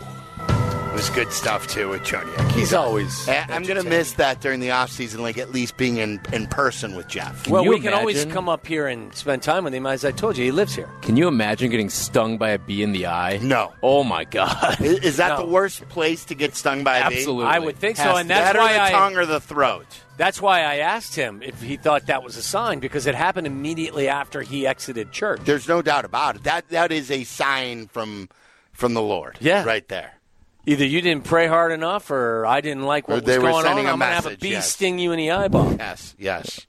It was good stuff too with Joniak. He's always. I- I'm going to miss that during the off season, like at least being in, in person with Jeff. Well, you we can always imagine? come up here and spend time with him. As I told you, he lives here. Can you imagine getting stung by a bee in the eye? No. Oh my god. [LAUGHS] Is, is that No. the worst place to get stung by a bee? Absolutely. I would think so, Has and to- that's that or why the I. tongue or the throat. That's why I asked him if he thought that was a sign because it happened immediately after he exited church. There's no doubt about it. That that is a sign from from the Lord. Yeah. right there. Either you didn't pray hard enough, or I didn't like Or what they was were going on. sending a I'm gonna have a bee yes. sting you in the eyeball. Yes, yes.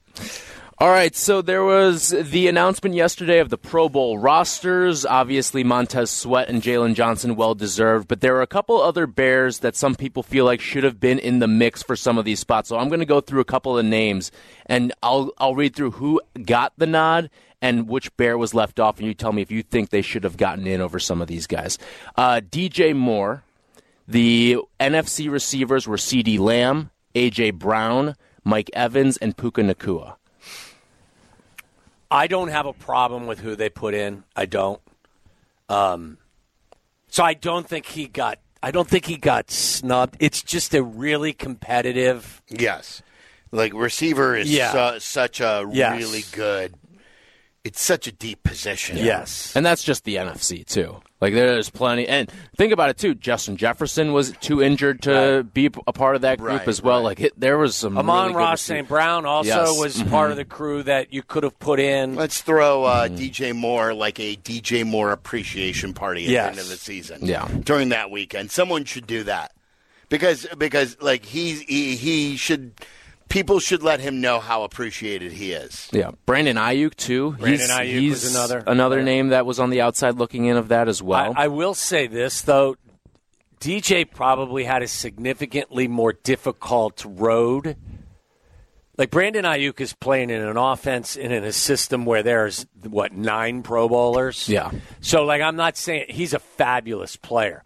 All right, so there was the announcement yesterday of the Pro Bowl rosters. Obviously, Montez Sweat and Jaylon Johnson well deserved, but there are a couple other Bears that some people feel like should have been in the mix for some of these spots. So I'm going to go through a couple of names, and I'll I'll read through who got the nod and which Bear was left off, and you tell me if you think they should have gotten in over some of these guys. Uh, DJ Moore. The NFC receivers were CeeDee Lamb, A.J. Brown, Mike Evans, and Puka Nacua. I don't have a problem with who they put in. I don't. Um, so I don't think he got. I don't think he got snubbed. It's just a really competitive. Yes. Like receiver is Yeah. su- such a Yes. really good. It's such a deep position. Yes. And that's just the NFC too. Like there's plenty. And think about it too. Justin Jefferson was too injured to be a part of that group Right, as well. right. Like it, there was some. Amon really Ross receivers. St. Brown also Yes. was Mhm. part of the crew that you could have put in. Let's throw uh, Mm-hmm. DJ Moore like a DJ Moore appreciation party at Yes. the end of the season. Yeah. during that weekend, someone should do that because because like he's he, he should people should let him know how appreciated he is. Yeah, Brandon Aiyuk too. Brandon he's, Aiyuk he's was another another player. name that was on the outside looking in of that as well. I, I will say this though, DJ probably had a significantly more difficult road. Like Brandon Aiyuk is playing in an offense and in a system where there's what nine Pro Bowlers. Yeah. So like I'm not saying he's a fabulous player,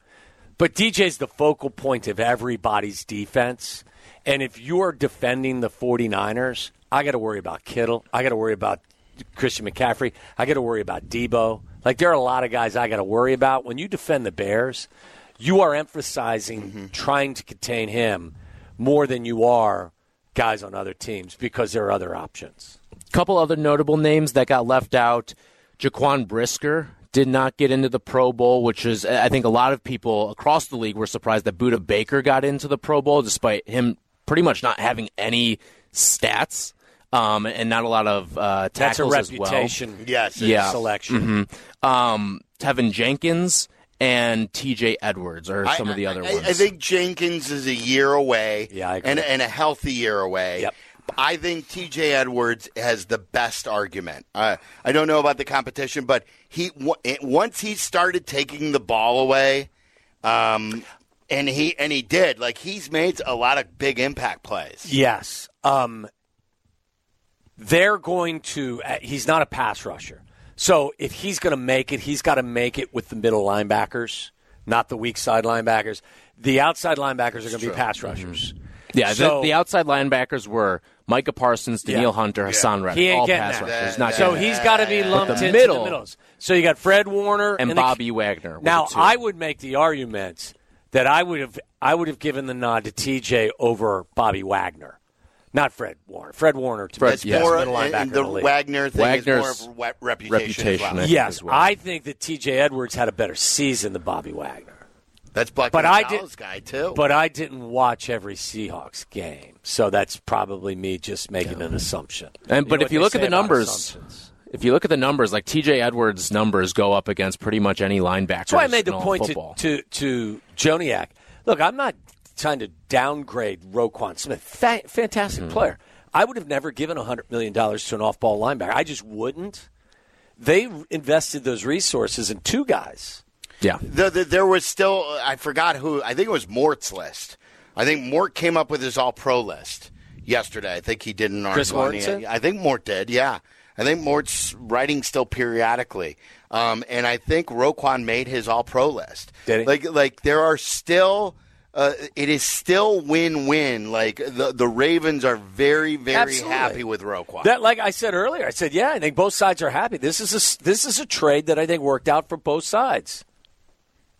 but DJ's the focal point of everybody's defense. And if you're defending the 49ers, I got to worry about Kittle. I got to worry about Christian McCaffrey. I got to worry about Deebo. Like there are a lot of guys I got to worry about. When you defend the Bears, you are emphasizing mm-hmm. trying to contain him more than you are guys on other teams because there are other options. A couple other notable names that got left out. Jaquan Brisker did not get into the Pro Bowl, which is I think a lot of people across the league were surprised that Budda Baker got into the Pro Bowl, despite him pretty much not having any stats um, and not a lot of uh, That's a tackles as well. reputation Yes, Yeah. selection. Mhm. Um, Teven Jenkins and T.J. Edwards are some of the other I, ones. I think Jenkins is a year away. Yeah, I agree. and and a healthy year away. Yep. I think T.J. Edwards has the best argument. Uh, I don't know about the competition, but he w- once he started taking the ball away, um, and he and he did like he's made a lot of big impact plays. Yes. Um, they're going to. uh, He's not a pass rusher, so if he's going to make it, he's got to make it with the middle linebackers, not the weak side linebackers. The outside linebackers are going to be pass rushers. yeah, the- So- the, outside linebackers were Micah Parsons, Danielle Yeah. Hunter, Haason Reddick, He ain't all getting pass that. rushers. Not so getting he's that. got to be lumped But the into middle the middles. So you got Fred Warner and the- Bobby Wagner. Now. I would make the argument that I would have I would have given the nod to TJ over Bobby Wagner, not Fred Warner. Fred Warner to Fred- is the yeah. best More, middle linebacker the in the. Wagner thing Wagner's is more of a re- reputation. as well. I think. Yes, as well. I think that TJ Edwards had a better season than Bobby Wagner. That's Bucky But I did- guy too. But I didn't watch every Seahawks game, so that's probably me just making an assumption. And but if you look at the numbers, assumptions. If you look at the numbers, like T.J. Edwards' numbers go up against pretty much any linebacker. That's why I made the point to, football. to to Joniak. Look, I'm not trying to downgrade Roquan Smith. Fa- fantastic Mm-hmm. player. I would have never given $100 million to an off ball linebacker. I just wouldn't. They invested those resources in two guys. yeah, The, the, there was still, I forgot who, I think it was Mort's list. I think Mort came up with his all pro list yesterday. I think he did an Chris article. on Mortensen? I think Mort did, yeah. I think Mort's writing still periodically. Um, and I think Roquan made his all pro list. Did he? Like, like there are still. Uh, it is still win-win. Like the the Ravens are very very Absolutely. happy with Roquan. That, like I said earlier, I said, yeah, I think both sides are happy. This is a, this is a trade that I think worked out for both sides.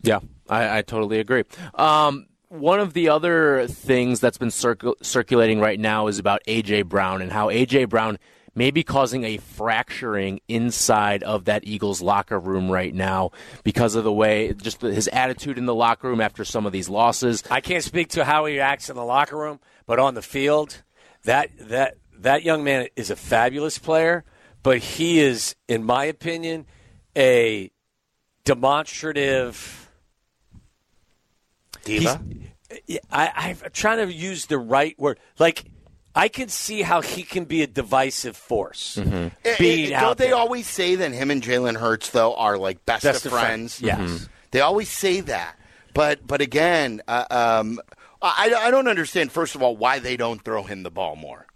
yeah, I, I totally agree. Um, one of the other things that's been circul- circulating right now is about AJ Brown and how AJ Brown may be causing a fracturing inside of that Eagles locker room right now because of the way, just the, his attitude in the locker room after some of these losses. I can't speak to how he acts in the locker room, but on the field, that that that young man is a fabulous player, but he is, in my opinion, a demonstrative. Diva. I, I'm trying to use the right word. Like, I can see how he can be a divisive force. Eh, Being eh, out don't they there. always say that him and Jalen Hurts though are like best, Best of of friends? friends, yes. Mhm. they always say that. But but again, uh, um, I I don't understand. First of all, why they don't throw him the ball more?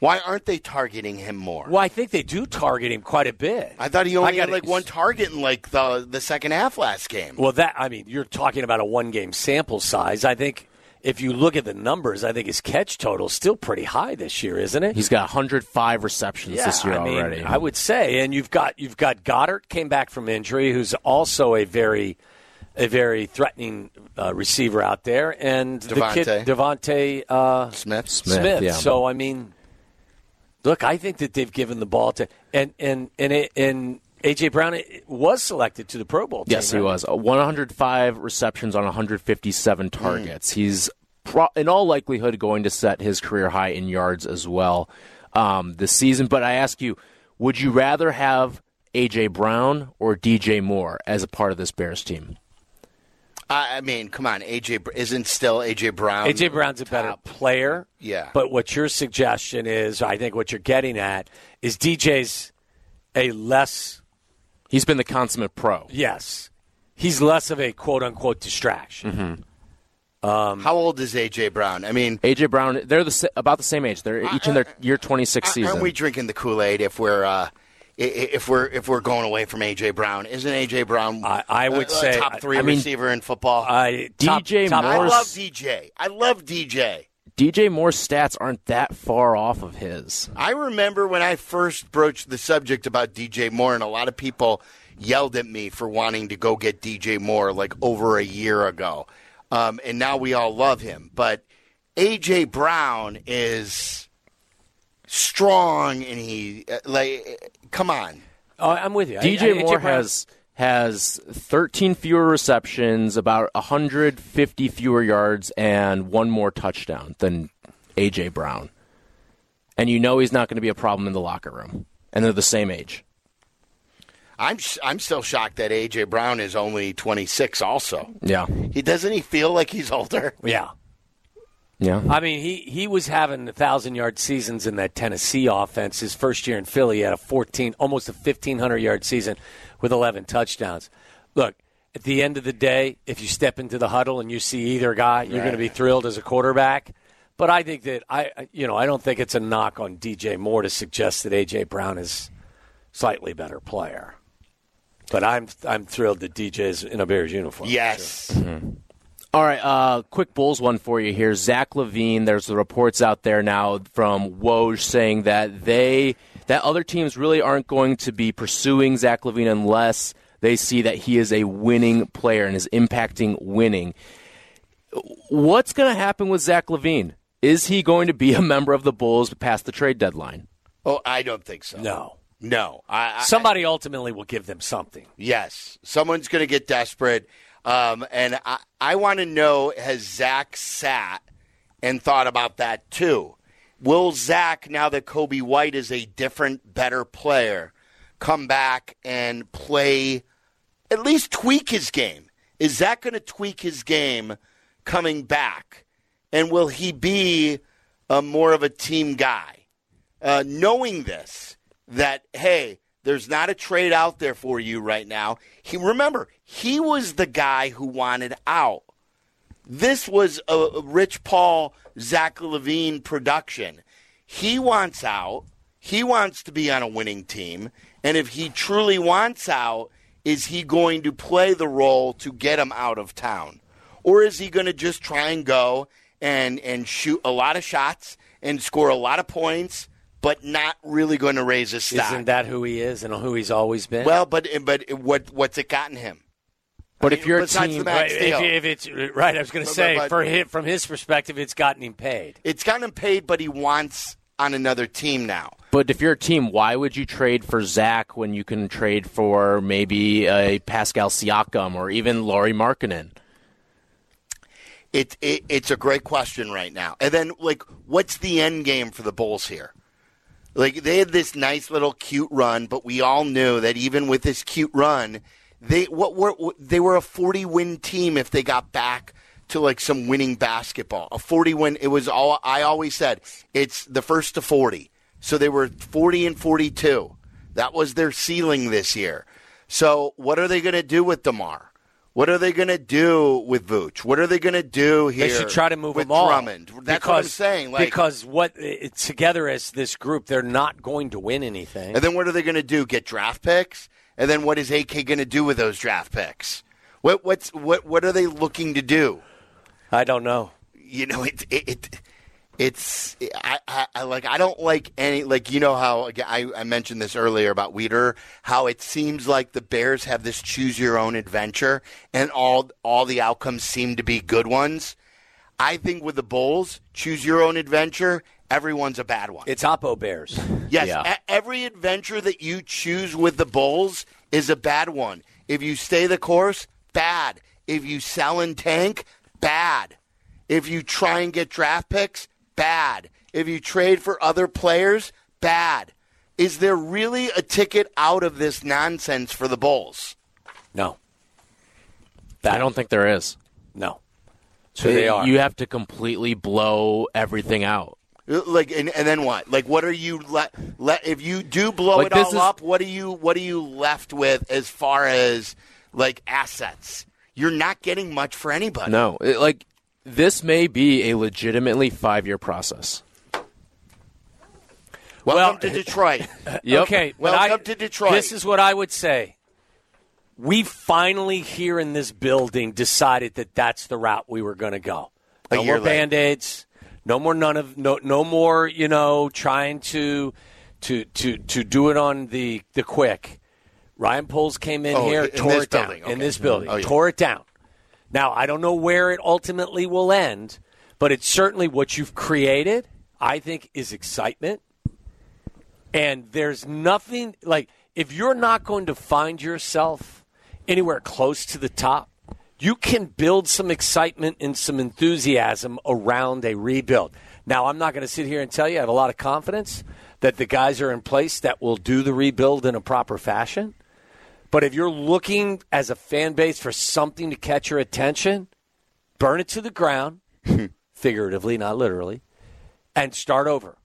Why aren't they targeting him more? Well, I think they do target him quite a bit. I thought he only had gotta- like one target in like the the second half last game. Well, that I mean, you're talking about a one game sample size. I think if you look at the numbers, I think his catch total is still pretty high this year, isn't it? He's got 105 receptions yeah, this year I mean, already. I would say, and you've got you've got Goedert came back from injury, who's also a very a very threatening uh, receiver out there, and the kid DeVonta. DeVonta uh, Smith. Smith. Smith, yeah. So I mean, look, I think that they've given the ball to and and and it, and AJ Brown was selected to the Pro Bowl. Yes, team, he right? was. Uh, 105 receptions on 157 targets. He's pro- in all likelihood going to set his career high in yards as well um, this season. But I ask you, would you rather have AJ Brown or DJ Moore as a part of this Bears team? I I mean, come on, AJ Br- isn't still AJ Brown. AJ Brown's a better player. Yeah. But what your suggestion is, I think what you're getting at is DJ's a less He's been the consummate pro. yes. He's less of a quote unquote distraction. Um, How old is AJ Brown? I mean, AJ Brown, they're the about the same age. They're each in their year 26 season. aren't we drinking the Kool Aid if we're uh, i- i- if we're if we're going away from AJ Brown? Isn't AJ Brown? I, I would a- a say top three I mean, receiver in football. I top- DJ top- I love DJ. I love DJ. DJ Moore's stats aren't that far off of his. I remember when I first broached the subject about DJ Moore, and a lot of people yelled at me for wanting to go get DJ Moore like over a year ago. Um, and now we all love him. But AJ Brown is strong, and he uh, like, come on. Oh, I'm with you. I- DJ I- Moore Brown- has has 13 fewer receptions, about 150 fewer yards, and one more touchdown than AJ Brown. And you know he's not going to be a problem in the locker room. And they're the same age. I'm sh- I'm still shocked that AJ Brown is only 26. Also, Yeah. he doesn't he feel like he's older? Yeah. Yeah. I mean, he, he was having a thousand yard seasons in that Tennessee offense. His first year in Philly, he had a fourteen, almost a fifteen hundred yard season with eleven touchdowns. Look, at the end of the day, if you step into the huddle and you see either guy, you're going to be thrilled as a quarterback. But I think that I, I- you know, I don't think it's a knock on DJ Moore to suggest that AJ Brown is slightly better player. But I'm I'm thrilled that DJ's in a Bears uniform. Yes. All right, uh, quick Bulls one for you here. Zach LaVine, there's the reports out there now from Woj saying that they that other teams really aren't going to be pursuing Zach LaVine unless they see that he is a winning player and is impacting winning. What's going to happen with Zach LaVine? Is he going to be a member of the Bulls past the trade deadline? Oh, I don't think so. No. No. I, I, Somebody ultimately will give them something. Yes, someone's going to get desperate, um, and I, I want to know: Has Zach sat and thought about that too? Will Zach, now that Coby White is a different, better player, come back and play? At least tweak his game. Is Zach going to tweak his game coming back? And will he be a more of a team guy? Uh, knowing this, that hey, there's not a trade out there for you right now. He remember he was the guy who wanted out. This was a Rich Paul, Zach LaVine production. He wants out. He wants to be on a winning team. And if he truly wants out, is he going to play the role to get him out of town? Or is he going to just try and go and, and shoot a lot of shots and score a lot of points, but not really going to raise his stock? Isn't that who he is and who he's always been? Well, but but what what's it gotten him? But I if you're a team, Right, if, if it's right, I was going to say but- for him, from his perspective, it's gotten him paid. it's gotten him paid, but he wants on another team now. But if you're a team, why would you trade for Zach when you can trade for maybe a Pascal Siakam or even Lauri Markkanen? It, it it's a great question right now. And then like, what's the end game for the Bulls here? Like they had this nice little cute run, but we all knew that even with this cute run, they what were they were a 40 win team if they got back to like some winning basketball. A 40 win it was all I always said, it's the first to 40. So they were 40 and 42. That was their ceiling this year. So what are they going to do with DeMar? What are they going to do with Vooch? What are they going to do here? They should try to move with them all. Drummond. That's because, what I'm saying. Like, because what together as this group, they're not going to win anything. and then what are they going to do? Get draft picks? And then what is AK going to do with those draft picks? What what's what what are they looking to do? I don't know. You know, it it, it it's I, I, I like I don't like any like you know how I, I mentioned this earlier about Weeder how it seems like the Bears have this choose your own adventure and all all the outcomes seem to be good ones. I think with the Bulls, choose your own adventure. Everyone's a bad one. It's Oppo Bears. [LAUGHS] Yes, Yeah. every adventure that you choose with the Bulls is a bad one. If you stay the course, bad. If you sell and tank, bad. If you try and get draft picks, bad. If you trade for other players, bad. Is there really a ticket out of this nonsense for the Bulls? No. I don't think there is. No. So they are. You have to completely blow everything out. Uh, like and, and then what? Like what are you let let if you do blow Like, it all is- up? What are you what are you left with as far as like assets? You're not getting much for anybody. No, it- like this may be a legitimately five-year process. Welcome to Detroit. [LAUGHS] Yep. Okay, but Welcome I- to Detroit. This is what I would say. We finally here in this building decided that that's the route we were going to go. A No year more band aids. No more none of no no more. You know, trying to to to to do it on the the quick. Ryan Poles came in Oh, here, in tore it down building, in this building, Oh, yeah. tore it down. Now I don't know where it ultimately will end, but it's certainly what you've created. I think is excitement. And there's nothing like if you're not going to find yourself anywhere close to the top, you can build some excitement and some enthusiasm around a rebuild. Now, I'm not going to sit here and tell you I have a lot of confidence that the guys are in place that will do the rebuild in a proper fashion. But if you're looking as a fan base for something to catch your attention, burn it to the ground, [LAUGHS] figuratively, not literally, and start over.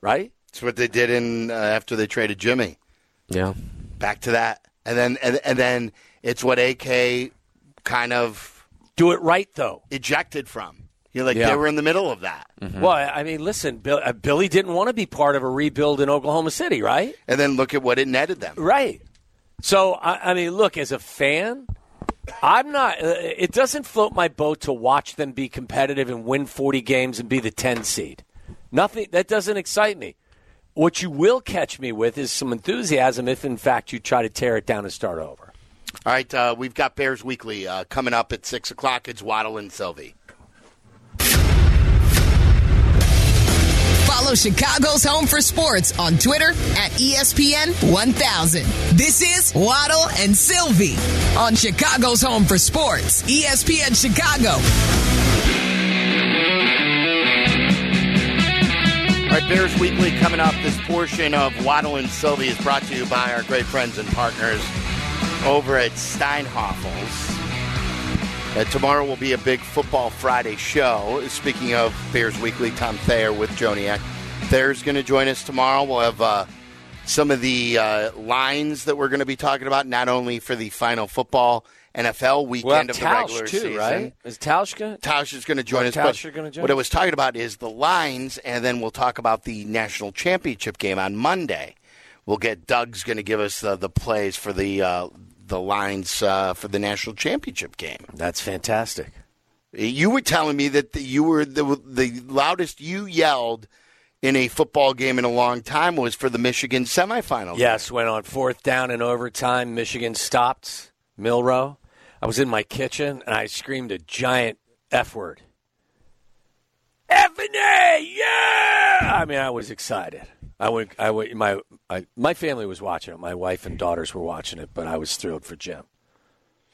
Right? It's what they did in uh, after they traded Jimmy. Yeah. Back to that, and then and, and then it's what AK kind of do it right though. Ejected from. You're like Yeah. they were in the middle of that, Well, I mean, listen, Bill, uh, Billy didn't want to be part of a rebuild in Oklahoma City, right? and then look at what it netted them. Right. So, I, I mean, look, as a fan, I'm not. Uh, it doesn't float my boat to watch them be competitive and win 40 games and be the 10 seed. Nothing that doesn't excite me. What you will catch me with is some enthusiasm if, in fact, you try to tear it down and start over. All right, uh, we've got Bears Weekly uh, coming up at six o'clock. It's Waddle and Silvy. Follow Chicago's Home for Sports on Twitter at ESPN 1000. This is Waddle and Silvy on Chicago's Home for Sports, ESPN Chicago. All right, Bears Weekly coming up. This portion of Waddle and Silvy is brought to you by our great friends and partners over at Steinhafels. Uh, tomorrow will be a big Football Friday show. Speaking of Bears Weekly, Tom Thayer with Joniak. Thayer's going to join us tomorrow. We'll have uh, some of the uh, lines that we're going to be talking about, not only for the final football NFL weekend We'll of the regular too, season. right? Is Tausch going Tausch is going to join us. Tausch but gonna join what I was talking about is the lines, and then we'll talk about the national championship game on Monday. We'll get Doug's going to give us the, the plays for the uh, the lines uh, for the national championship game. That's fantastic. You were telling me that the, you were the the loudest you yelled in a football game in a long time was for the Michigan semifinal. Yes, went on fourth down in overtime. Michigan stopped Milroe. I was in my kitchen and I screamed a giant F word. F and A, yeah! I mean, I was excited. I went. I went. My I, my family was watching it. My wife and daughters were watching it, but I was thrilled for Jim.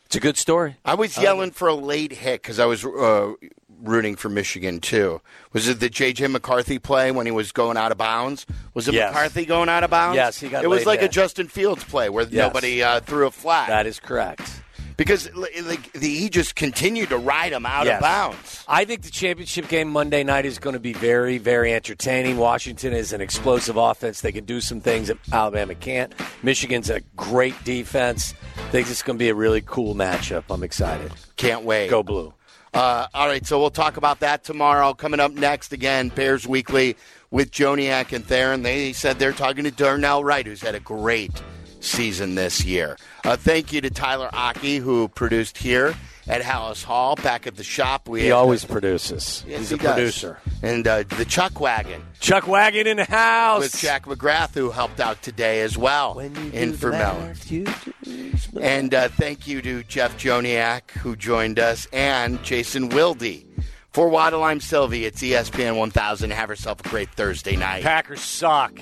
It's a good story. I was yelling for a late hit because I was uh, rooting for Michigan too. Was it the J.J. McCarthy play when he was going out of bounds? Was it Yes. McCarthy going out of bounds? Yes, he got It was like a. Justin Fields play where Yes. nobody uh, threw a flag. That is correct. Because like the, he just continued to ride him out Yes. of bounds. I think the championship game Monday night is going to be very, very entertaining. Washington is an explosive offense. They can do some things that Alabama can't. Michigan's a great defense. I think it's going to be a really cool matchup. I'm excited. Can't wait. Go blue. Uh, all right, so we'll talk about that tomorrow. Coming up next, again, Bears Weekly with Joniak and Thayer. They said they're talking to Darnell Wright, who's had a great season this year. Uh, thank you to Tyler Aki, who produced here at Halas Hall back at the shop. We He always the- produces. Yes, He's he a does. producer. And uh, the Chuck Wagon. Chuck Wagon in the house. With Jack McGrath, who helped out today as well in Vermellen. And uh, thank you to Jeff Joniak, who joined us, and Jason Wilde. For Waddle, I'm Silvy. It's ESPN 1000. Have yourself a great Thursday night. Packers suck.